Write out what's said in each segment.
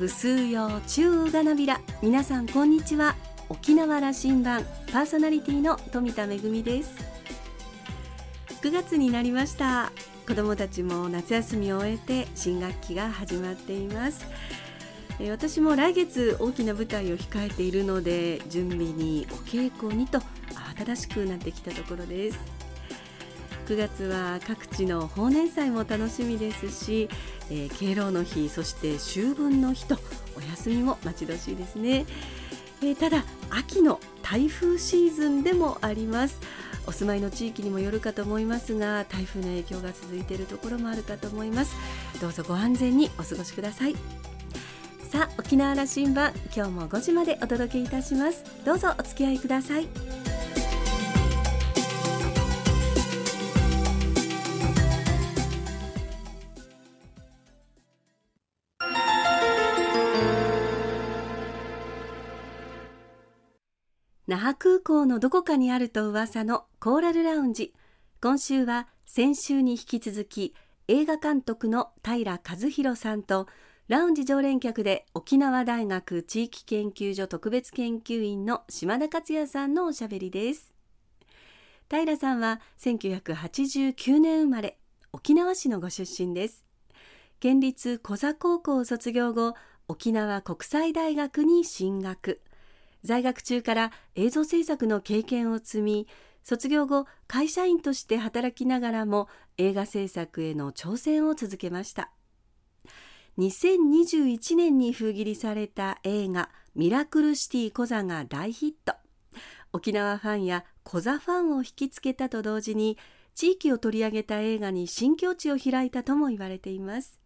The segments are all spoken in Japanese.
ぐすうよ中がなびら皆さんこんにちは。沖縄羅針盤パーソナリティの富田恵です。9月になりました。子どもたちも夏休みを終えて新学期が始まっています。私も来月大きな舞台を控えているので準備にお稽古にと慌ただしくなってきたところです。9月は各地の法年祭も楽しみですし、えー、敬老の日そして秋分の日とお休みも待ち遠しいですね、えー、ただ秋の台風シーズンでもあります。お住まいの地域にもよるかと思いますが台風の影響が続いているところもあるかと思います。どうぞご安全にお過ごしください。さあ沖縄羅針盤今日も5時までお届けいたします。どうぞお付き合いください。那覇空港のどこかにあると噂のコーラルラウンジ。今週は先週に引き続き映画監督の平和弘さんとラウンジ常連客で沖縄大学地域研究所特別研究員の島田克也さんのおしゃべりです。平さんは1989年生まれ沖縄市のご出身です。県立小座高校を卒業後沖縄国際大学に進学。在学中から映像制作の経験を積み卒業後会社員として働きながらも映画制作への挑戦を続けました。2021年に封切りされた映画「ミラクルシティコザ」が大ヒット。沖縄ファンやコザファンを引きつけたと同時に地域を取り上げた映画に新境地を開いたとも言われています。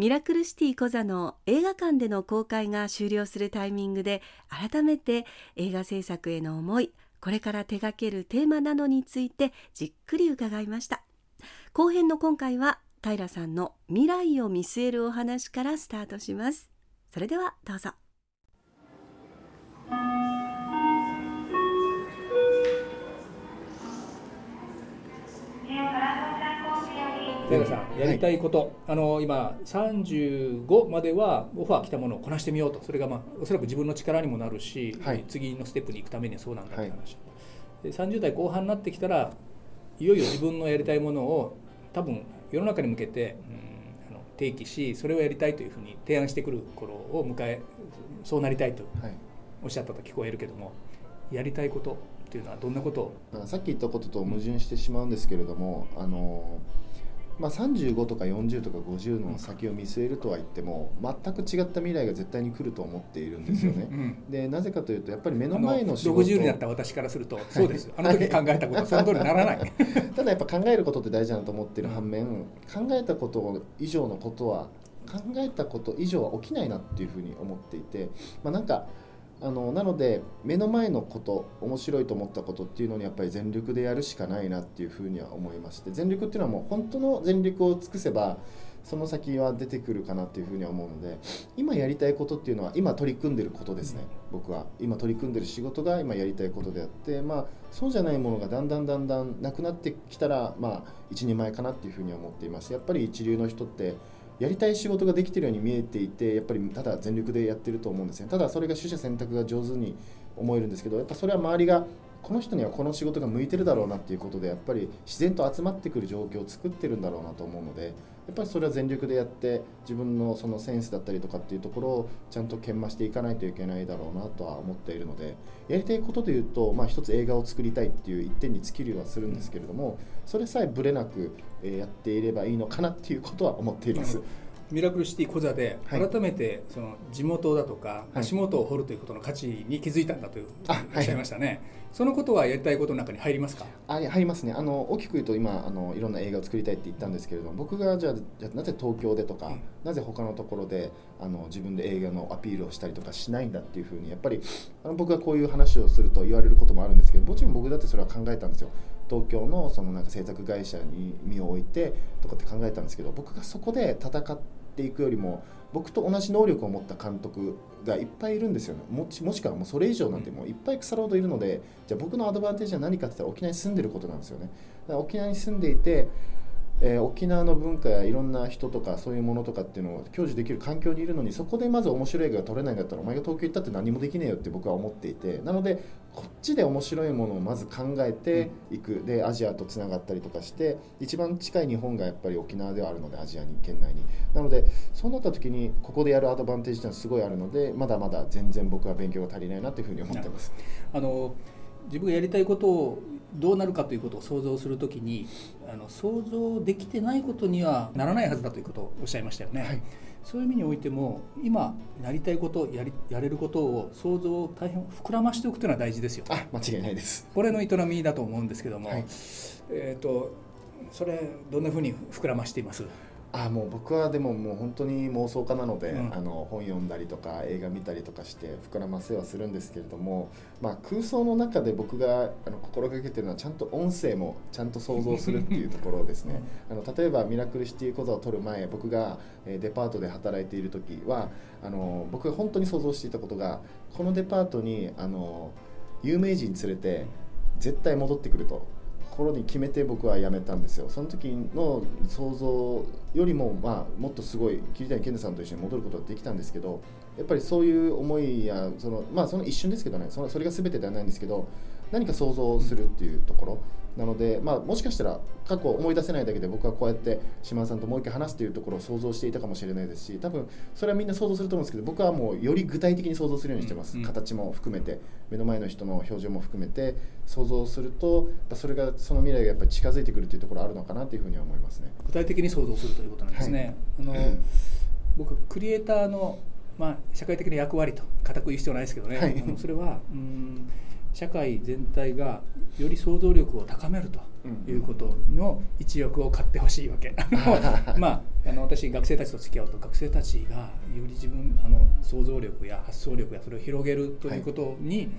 ミラクルシティコザの映画館での公開が終了するタイミングで改めて映画制作への思いこれから手掛けるテーマなどについてじっくり伺いました。後編の今回は平さんの未来を見据えるお話からスタートします。それではどうぞ。平さんやりたいこと、はい、あの今35まではオファー来たものをこなしてみようと。それが、まあ、おそらく自分の力にもなるし、はい、次のステップに行くためにはそうなんだって話、はい、で30代後半になってきたらいよいよ自分のやりたいものを多分世の中に向けて、うん、あの提起しそれをやりたいというふうに提案してくる頃を迎えそうなりたいとおっしゃったと聞こえるけどもやりたいことっていうのはどんなこと？さっき言ったことと矛盾してしまうんですけれども、あのまあ、35とか40とか50の先を見据えるとは言っても全く違った未来が絶対に来ると思っているんですよね。うん、でなぜかというとやっぱり目の前の仕事60になった私からするとそうですあの時考えたことその通りにならない。ただやっぱ考えることって大事だと思っている反面、考えたこと以上のことは考えたこと以上は起きないなっていうふうに思っていて、まあ、なんかあのなので目の前のこと面白いと思ったことっていうのにやっぱり全力でやるしかないなっていうふうには思いまして全力っていうのはもう本当の全力を尽くせばその先は出てくるかなっていうふうには思うので今やりたいことっていうのは今取り組んでることですね僕は。今取り組んでる仕事が今やりたいことであってまあそうじゃないものがだんだんだんだんなくなってきたらまあ一人前かなっていうふうには思っていましてやっぱり一流の人ってやりたい仕事ができてるように見えていてやっぱりただ全力でやってると思うんですね。ただそれが取捨選択が上手に思えるんですけどやっぱそれは周りがこの人にはこの仕事が向いてるだろうなっていうことでやっぱり自然と集まってくる状況を作ってるんだろうなと思うのでやっぱりそれは全力でやって自分のそのセンスだったりとかっていうところをちゃんと研磨していかないといけないだろうなとは思っているのでやりたいことでいうと、まあ、一つ映画を作りたいっていう一点に尽きるようはするんですけれどもそれさえぶれなくやっていればいいのかなっていうことは思っています。うんミラクルシティコザで改めてその地元だとか足元を掘るということの価値に気づいたんだというおっしゃいましたね、はい、そのことはやりたいことの中に入りますか？あ入りますねあの大きく言うと今あのいろんな映画を作りたいって言ったんですけれども僕がじゃあじゃなぜ東京でとか、うん、なぜ他のところであの自分で映画のアピールをしたりとかしないんだっていうふうにやっぱりあの僕がこういう話をすると言われることもあるんですけどもちろん僕だってそれは考えたんですよ。東京のそのなんか制作会社に身を置いてとかって考えたんですけど僕がそこで戦ってていくよりも僕と同じ能力を持った監督がいっぱいいるんですよね。もしもしくはもうそれ以上なんてもういっぱい腐るほどいるのでじゃあ僕のアドバンテージは何かって言ったら沖縄に住んでることなんですよね。だから沖縄に住んでいてえー、沖縄の文化やいろんな人とかそういうものとかっていうのを享受できる環境にいるのにそこでまず面白い映画が撮れないんだったらお前が東京行ったって何もできねえよって僕は思っていてなのでこっちで面白いものをまず考えていく、でアジアとつながったりとかして一番近い日本がやっぱり沖縄ではあるのでアジアに県内になのでそうなった時にここでやるアドバンテージっていうのはすごいあるのでまだまだ全然僕は勉強が足りないなというふうに思ってます。あの自分がやりたいことをどうなるかということを想像するときにあの想像できてないことにはならないはずだということをおっしゃいましたよね。はい、そういう意味においても今なりたいことやりやれることを想像を大変膨らましておくというのは大事ですよ、あ間違いないです。これの営みだと思うんですけども、はい、えっ、ー、とそれどんなふうに膨らましています？あもう僕はでももう本当に妄想家なので、うん、あの本読んだりとか映画見たりとかして膨らませはするんですけれども、まあ、空想の中で僕があの心がけてるのはちゃんと音声もちゃんと想像するっていうところですね。あの例えばミラクルシティ講座を取る前僕がデパートで働いている時はあの僕が本当に想像していたことがこのデパートにあの有名人連れて絶対戻ってくると。ころに決めて僕は辞めたんですよ。その時の想像よりも、まあ、もっとすごい桐谷健太さんと一緒に戻ることができたんですけどやっぱりそういう思いやその,、まあ、その一瞬ですけどね。そのそれが全てではないんですけど何か想像するっていうところ。なので、まあ、もしかしたら過去思い出せないだけで僕はこうやって島田さんともう一回話すというところを想像していたかもしれないですし多分それはみんな想像すると思うんですけど僕はもうより具体的に想像するようにしてます、うん。うん、形も含めて目の前の人の表情も含めて想像するとそれがその未来がやっぱり近づいてくるというところあるのかなというふうには思いますね。具体的に想像するということなんですね、はい、あの、僕クリエイターのまあ、社会的な役割と固く言う必要ないですけどね、はい、それはうん社会全体がより想像力を高めるということの一翼を買ってほしいわけ。まああの私学生たちと付き合うと学生たちがより自分あの想像力や発想力やそれを広げるということに、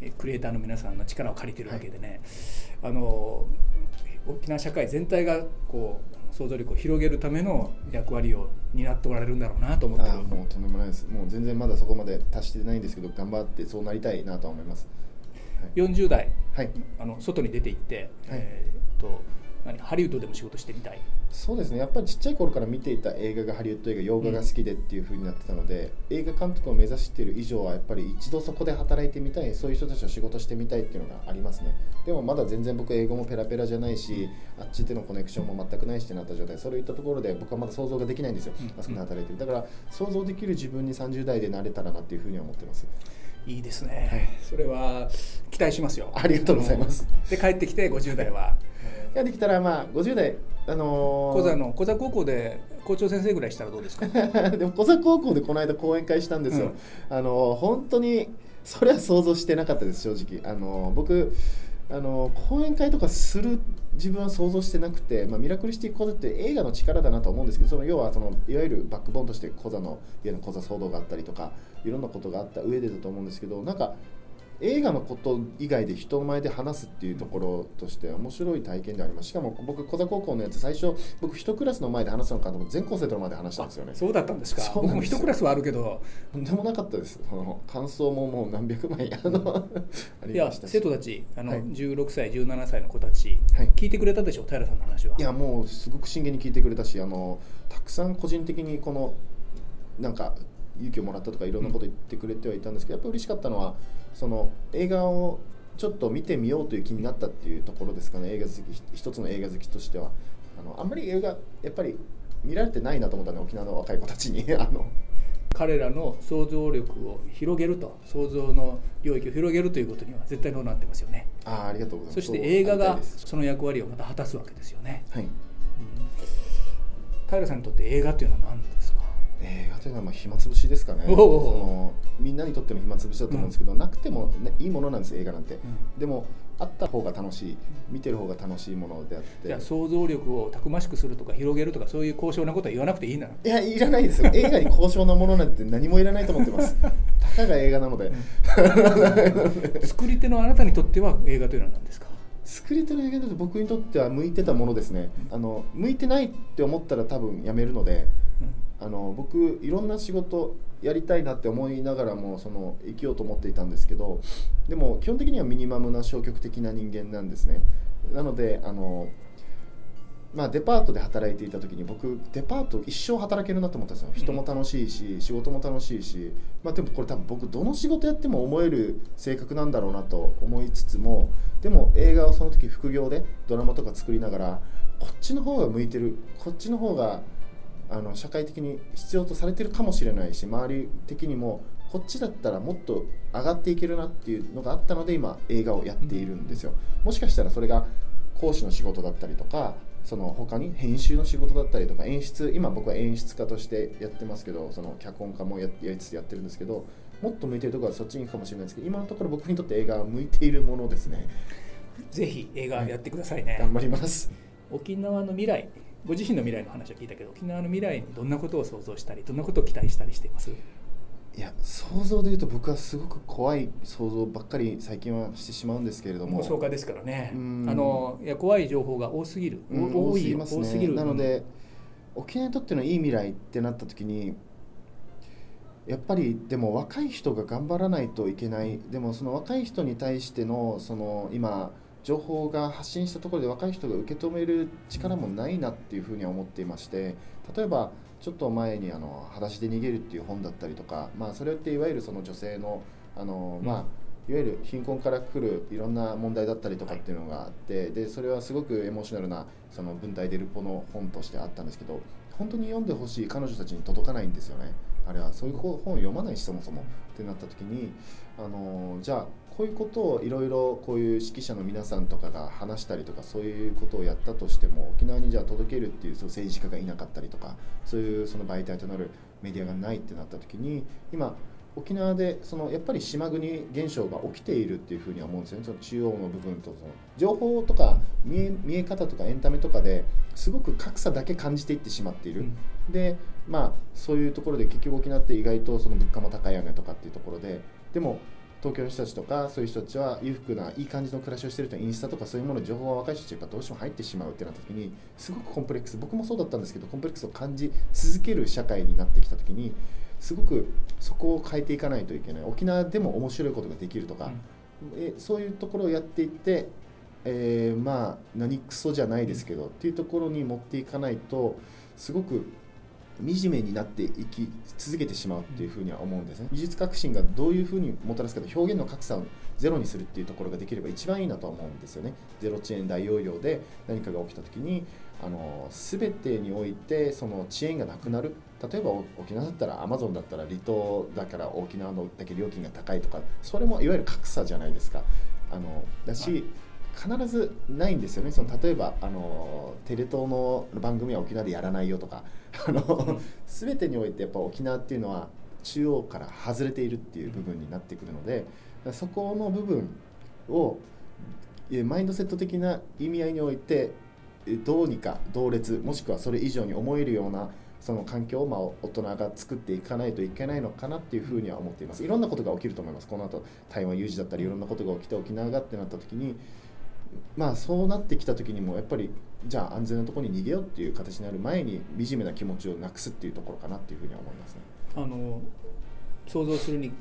はい、クリエイターの皆さんの力を借りてるわけでね、はい、あの沖縄社会全体がこう想像力を広げるための役割を担っておられるんだろうなと思ってもうとんでもないです。もう全然まだそこまで達してないんですけど頑張ってそうなりたいなと思います。40代、はい、あの外に出て行って、はい、えー、と何ハリウッドでも仕事してみたい。そうですね。やっぱりちっちゃい頃から見ていた映画がハリウッド映画洋画が好きでっていうふうになってたので、うん、映画監督を目指している以上はやっぱり一度そこで働いてみたいそういう人たちと仕事してみたいっていうのがありますね。でもまだ全然僕英語もペラペラじゃないしあっちでのコネクションも全くないしってなった状態そういったところで僕はまだ想像ができないんですよ、うん、あそこで働いてる。だから想像できる自分に30代でなれたらなっていうふうには思ってますいいですね、はい、それは期待しますよ。ありがとうございます。で帰ってきて50代は。いやできたらまあ50代あのー、小座の小座高校で校長先生ぐらいしたらどうですか？でも小座高校でこの間講演会したんですよ、うん、あのー、本当にそれは想像してなかったです正直。あのー、僕あの講演会とかする自分は想像してなくて、まあ、ミラクルシティ講座って映画の力だなと思うんですけどその要はそのいわゆるバックボーンとして講座の家の講座騒動があったりとかいろんなことがあった上でだと思うんですけどなんか映画のこと以外で人前で話すっていうところとして面白い体験であります。しかも僕小座高校のやつ最初僕一クラスの前で話すのかと思って全校生徒の前で話したんですよね。そうだったんですか？僕も一クラスはあるけど。とんでもなかったです。その感想ももう何百枚あの いや生徒たちあの、はい、16歳17歳の子たち、はい、聞いてくれたでしょ平さんの話は。いやもうすごく真剣に聞いてくれたしあのたくさん個人的にこのなんか勇気をもらったとかいろんなこと言ってくれてはいたんですけど、やっぱり嬉しかったのはその映画をちょっと見てみようという気になったっていうところですかね。映画好き一つの映画好きとしては。あのあんまり映画やっぱり見られてないなと思ったね沖縄の若い子たちに。あの彼らの想像力を広げると想像の領域を広げるということには絶対のなってますよね。あありがとうございます。そして映画がその役割をまた果たすわけですよね。はい、うん、平さんにとって映画っていうのは何ですか映画というのはまあ暇つぶしですかね。そのみんなにとっての暇つぶしだと思うんですけど、うん、なくても、ね、いいものなんです映画なんて、うん、でもあった方が楽しい見てる方が楽しいものであって。じゃあ想像力をたくましくするとか広げるとかそういう高尚なことは言わなくていいんだいやいらないですよ。映画に高尚なものなんて何もいらないと思ってます。たかが映画なので、作り手のあなたにとっては映画というのは何ですか？作り手の映画だと僕にとっては向いてたものですね、あの向いてないって思ったら多分やめるので、あの僕いろんな仕事やりたいなって思いながらもその生きようと思っていたんですけどでも基本的にはミニマムな消極的な人間なんですね。なのであのまあ、デパートで働いていた時に僕デパート一生働けるなと思ったんですよ。人も楽しいし仕事も楽しいし、まあ、でもこれ多分僕どの仕事やっても思える性格なんだろうなと思いつつもでも映画をその時副業でドラマとか作りながらこっちの方が向いてるこっちの方があの社会的に必要とされてるかもしれないし周り的にもこっちだったらもっと上がっていけるなっていうのがあったので今映画をやっているんですよ。もしかしたらそれが講師の仕事だったりとかその他に編集の仕事だったりとか演出今僕は演出家としてやってますけどその脚本家もややりつつやってるんですけどもっと向いてるところはそっちに行くかもしれないですけど今のところ僕にとって映画は向いているものですね。ぜひ映画やってくださいね、はい、頑張ります。沖縄の未来ご自身の未来の話を聞いたけど沖縄の未来にどんなことを想像したりどんなことを期待したりしています？いや想像でいうと僕はすごく怖い想像ばっかり最近はしてしまうんですけれども。創価ですからね。あのいや怖い情報が多すぎる、うん、多すぎますね。なので、沖縄にとってのいい未来ってなった時にやっぱりでも若い人が頑張らないといけない。でもその若い人に対してのその今情報が発信したところで若い人が受け止める力もないなっていうふうには思っていまして例えばちょっと前にあの「裸足で逃げる」っていう本だったりとか、まあ、それっていわゆるその女性のあの、まあ、いわゆる貧困から来るいろんな問題だったりとかっていうのがあってでそれはすごくエモーショナルなその文体デルポの本としてあったんですけど本当に読んでほしい彼女たちに届かないんですよね。あれはそういう本を読まないしそもそも。ってなった時にあのじゃあこういうことをいろいろこういう指揮者の皆さんとかが話したりとかそういうことをやったとしても沖縄にじゃあ届けるっていうその政治家がいなかったりとかそういうその媒体となるメディアがないってなった時に今沖縄でそのやっぱり島国現象が起きているっていうふうには思うんですよね。その中央の部分とその情報とか見え見え方とかエンタメとかですごく格差だけ感じていってしまっている、うん、でまあそういうところで結局沖縄って意外とその物価も高いよねとかっていうところででも東京の人たちとかそういう人たちは裕福ないい感じの暮らしをしてるとインスタとかそういうもの情報が若い人たちやっぱどうしても入ってしまうってなった時にすごくコンプレックス僕もそうだったんですけどコンプレックスを感じ続ける社会になってきた時にすごくそこを変えていかないといけない。沖縄でも面白いことができるとか、うん、えそういうところをやっていって、えー、まあ何クソじゃないですけど、っていうところに持っていかないとすごく惨めになっていき続けてしまうっていうふうには思うんですね。技術革新がどういうふうにもたらすかと表現の格差をゼロにするっていうところができれば一番いいなとは思うんですよね。ゼロ遅延大容量で何かが起きた時にあの全てにおいてその遅延がなくなる。例えば沖縄だったらアマゾンだったら離島だから沖縄のだけ料金が高いとかそれもいわゆる格差じゃないですか。あのだし、はい。必ずないんですよね。その例えばあのテレ東の番組は沖縄でやらないよとか あの全てにおいてやっぱ沖縄っていうのは中央から外れているっていう部分になってくるのでそこの部分をマインドセット的な意味合いにおいてどうにか同列もしくはそれ以上に思えるようなその環境をま大人が作っていかないといけないのかなっていうふうには思っています。いろんなことが起きると思います。この後台湾有事だったりいろんなことが起きて沖縄がってなった時にまあそうなってきた時にもやっぱりじゃあ安全なところに逃げようっていう形になる前に惨めな気持ちをなくすっていうところかなっていうふうには思いますね。あの想像するに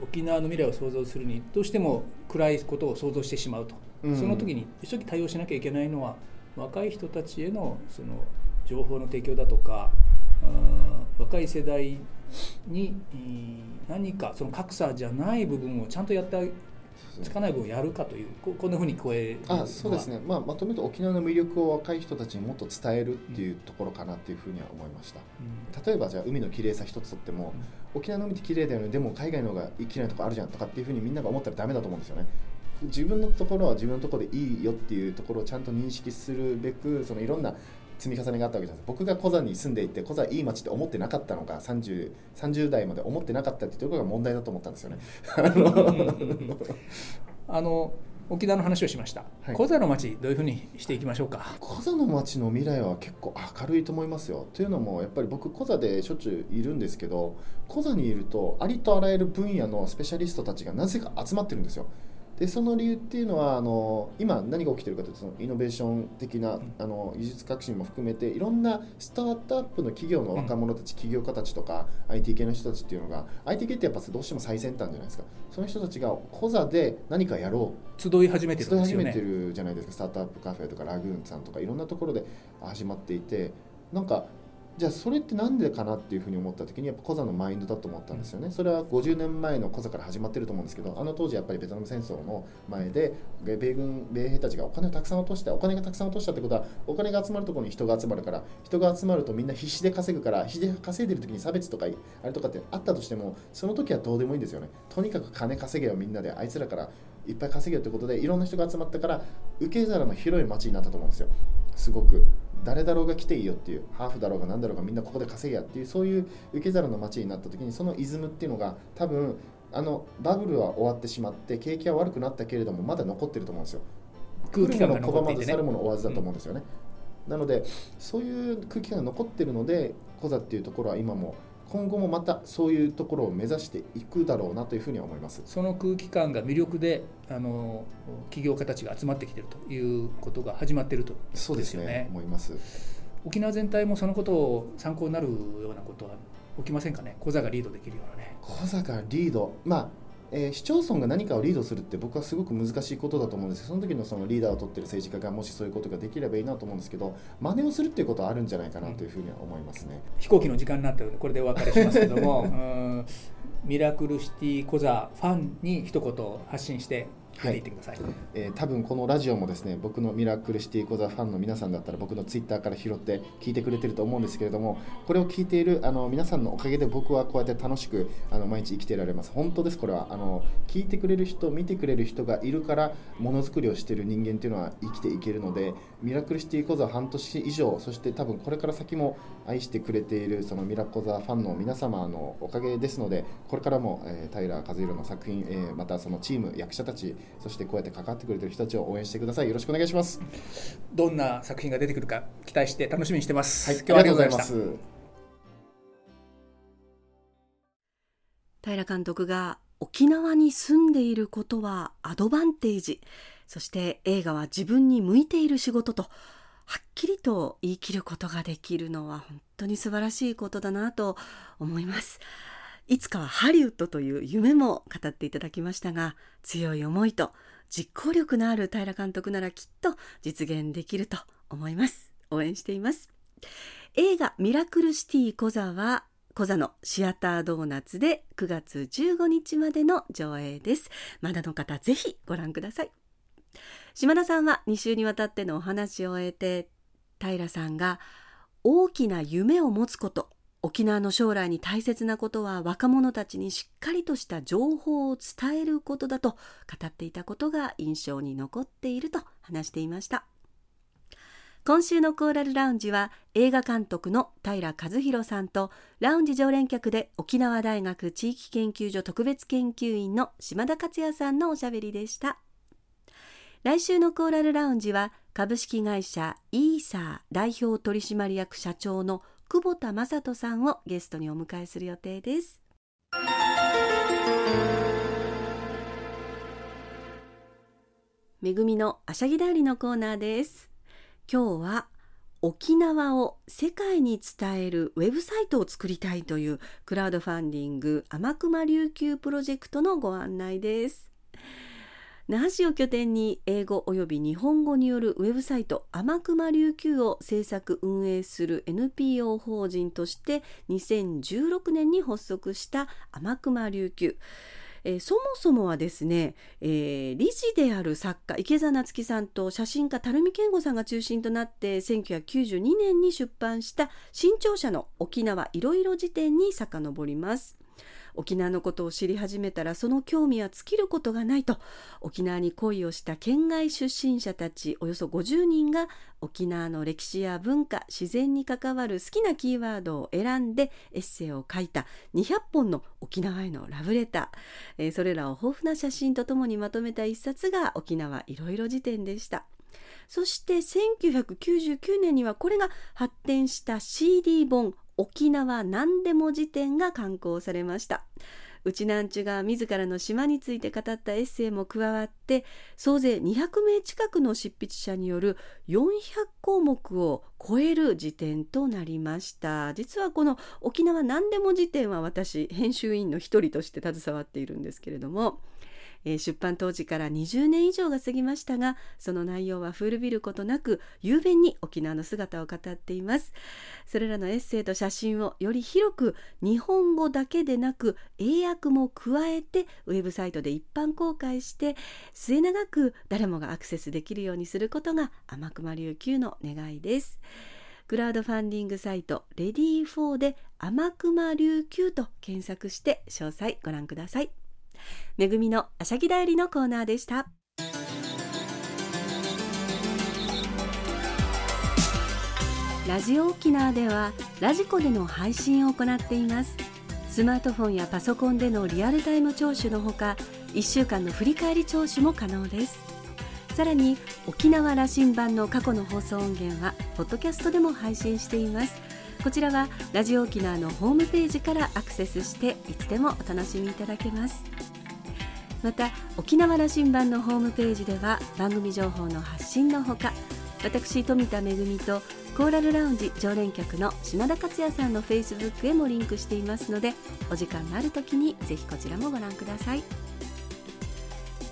沖縄の未来を想像するにどうしても暗いことを想像してしまうと、うん、その時に一時対応しなきゃいけないのは若い人たちへのその情報の提供だとか若い世代に何かその格差じゃない部分をちゃんとやってつかない分やるかというこんなふうに聞こえるあそうですね、まあ、まとめると沖縄の魅力を若い人たちにもっと伝えるっていうところかなっていうふうには思いました、うん、例えばじゃあ海の綺麗さ一つとっても、うん、沖縄の海って綺麗だよね。でも海外の方が綺麗なとこあるじゃんとかっていうふうにみんなが思ったらダメだと思うんですよね。自分のところは自分のところでいいよっていうところをちゃんと認識するべくそのいろんな積み重ねがあったわけじゃないです僕がコザに住んでいてコザいい街って思ってなかったのか 30, 30代まで思ってなかったっていうところが問題だと思ったんですよね。あの沖縄の話をしました、はい、コザの街どういうふうにしていきましょうか？コザの街の未来は結構明るいと思いますよ。というのもやっぱり僕コザでしょっちゅういるんですけどコザにいるとありとあらゆる分野のスペシャリストたちがなぜか集まってるんですよでその理由っていうのはあの今何が起きてるかというとそのイノベーション的な、あの技術革新も含めていろんなスタートアップの企業の若者たち、起業家たちとか IT 系の人たちっていうのが IT 系ってやっぱどうしても最先端じゃないですか。その人たちが講座で何かやろう。集い始めてる、ね、集い始めてるじゃないですか。スタートアップカフェとかラグーンさんとかいろんなところで始まっていてなんかじゃあそれって何でかなっていうふうに思った時にやっぱコザのマインドだと思ったんですよね。それは50年前のコザから始まってると思うんですけどあの当時やっぱりベトナム戦争の前で米軍米兵たちがお金をたくさん落としてお金がたくさん落としたってことはお金が集まるところに人が集まるから人が集まるとみんな必死で稼ぐから必死で稼いでる時に差別とかあれとかってあったとしてもその時はどうでもいいんですよね。とにかく金稼げよみんなであいつらからいっぱい稼げよってことでいろんな人が集まったから受け皿の広い街になったと思うんですよ。すごく誰だろうが来ていいよっていうハーフだろうが何だろうがみんなここで稼げやっていうそういう受け皿の街になった時にそのイズムっていうのが多分あのバブルは終わってしまって景気は悪くなったけれどもまだ残ってると思うんですよ。空気感が拒まず去るもの追わずだと思うんですよね、うん、なのでそういう空気感が残ってるのでコザっていうところは今も今後もまたそういうところを目指していくだろうなというふうに思います。その空気感が魅力であの起業家たちが集まってきているということが始まっていると、そうですよね。思います。沖縄全体もそのことを参考になるようなことは起きませんかね？小座がリードできるようなね。小座がリード。まあえー、市町村が何かをリードするって僕はすごく難しいことだと思うんですその時のそのリーダーを取ってる政治家がもしそういうことができればいいなと思うんですけど真似をするっていうことはあるんじゃないかなというふうには思いますね、飛行機の時間になったのでこれでお別れしますけどもミラクルシティコザファンに一言発信してはい、えー、多分このラジオもですね僕のミラクルシティコザファンの皆さんだったら僕のツイッターから拾って聞いてくれてると思うんですけれどもこれを聞いているあの皆さんのおかげで僕はこうやって楽しくあの毎日生きてられます。本当です。これはあの聞いてくれる人見てくれる人がいるからものづくりをしている人間っていうのは生きていけるのでミラクルシティコザ半年以上そして多分これから先も愛してくれているそのミラコザファンの皆様のおかげですのでこれからも、えー、平和弘の作品、えー、またそのチーム役者たちそしてこうやって関わってくれてる人たちを応援してください。よろしくお願いします。どんな作品が出てくるか期待して楽しみにしてます、はい、今日はありがとうございます。平監督が沖縄に住んでいることはアドバンテージ。そして映画は自分に向いている仕事とはっきりと言い切ることができるのは本当に素晴らしいことだなと思いますいつかはハリウッドという夢も語っていただきましたが強い思いと実行力のある平監督ならきっと実現できると思います。応援しています。映画ミラクルシティコザはコザのシアタードーナツで9月15日までの上映です。まだの方ぜひご覧ください。島田さんは2週にわたってのお話を終えて平さんが大きな夢を持つこと沖縄の将来に大切なことは若者たちにしっかりとした情報を伝えることだと語っていたことが印象に残っていると話していました。今週のコーラルラウンジは映画監督の平和弘さんとラウンジ常連客で沖縄大学地域研究所特別研究員の島田克也さんのおしゃべりでした。来週のコーラルラウンジは株式会社イーサー代表取締役社長の久保田正人さんをゲストにお迎えする予定です。めぐみのあしゃぎだりのコーナーです。今日は沖縄を世界に伝えるウェブサイトを作りたいというクラウドファンディング天熊琉球プロジェクトのご案内です。那覇市を拠点に英語および日本語によるウェブサイト天熊琉球を制作運営する NPO 法人として2016年に発足した天熊琉球えー、そもそもはですね、えー、理事である作家池澤夏樹さんと写真家垂水健吾さんが中心となって1992年に出版した新潮社の沖縄いろいろ辞典に遡ります。沖縄のことを知り始めたらその興味は尽きることがないと沖縄に恋をした県外出身者たちおよそ50人が沖縄の歴史や文化自然に関わる好きなキーワードを選んでエッセイを書いた200本の沖縄へのラブレター、えー、それらを豊富な写真とともにまとめた一冊が沖縄いろいろ辞典でした。そして1999年にはこれが発展した CD 本沖縄何でも辞典が刊行されました。うちなんちゅが自らの島について語ったエッセイも加わって総勢200名近くの執筆者による400項目を超える辞典となりました。実はこの沖縄何でも辞典は私編集員の一人として携わっているんですけれどもえー、出版当時から20年以上が過ぎましたがその内容は古びることなく雄弁に沖縄の姿を語っていますそれらのエッセイと写真をより広く日本語だけでなく英訳も加えてウェブサイトで一般公開して末永く誰もがアクセスできるようにすることが天熊琉球の願いですクラウドファンディングサイトレディー4で天熊琉球と検索して詳細ご覧ください。めぐみのあしゃぎだよりのコーナーでした。ラジオ沖縄ではラジコでの配信を行っています。スマートフォンやパソコンでのリアルタイム聴取のほか1週間の振り返り聴取も可能です。さらに沖縄羅針盤の過去の放送音源はポッドキャストでも配信しています。こちらはラジオ沖縄のホームページからアクセスしていつでもお楽しみいただけます。また沖縄羅針盤のホームページでは番組情報の発信のほか私富田恵とコーラルラウンジ常連客の島田克也さんのフェイスブックへもリンクしていますのでお時間のある時にぜひこちらもご覧ください。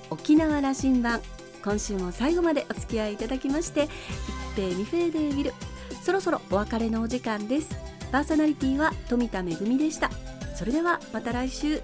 沖縄羅針盤今週も最後までお付き合いいただきまして一平二平でビルそろそろお別れのお時間です。パーソナリティは富田恵でした。それではまた来週。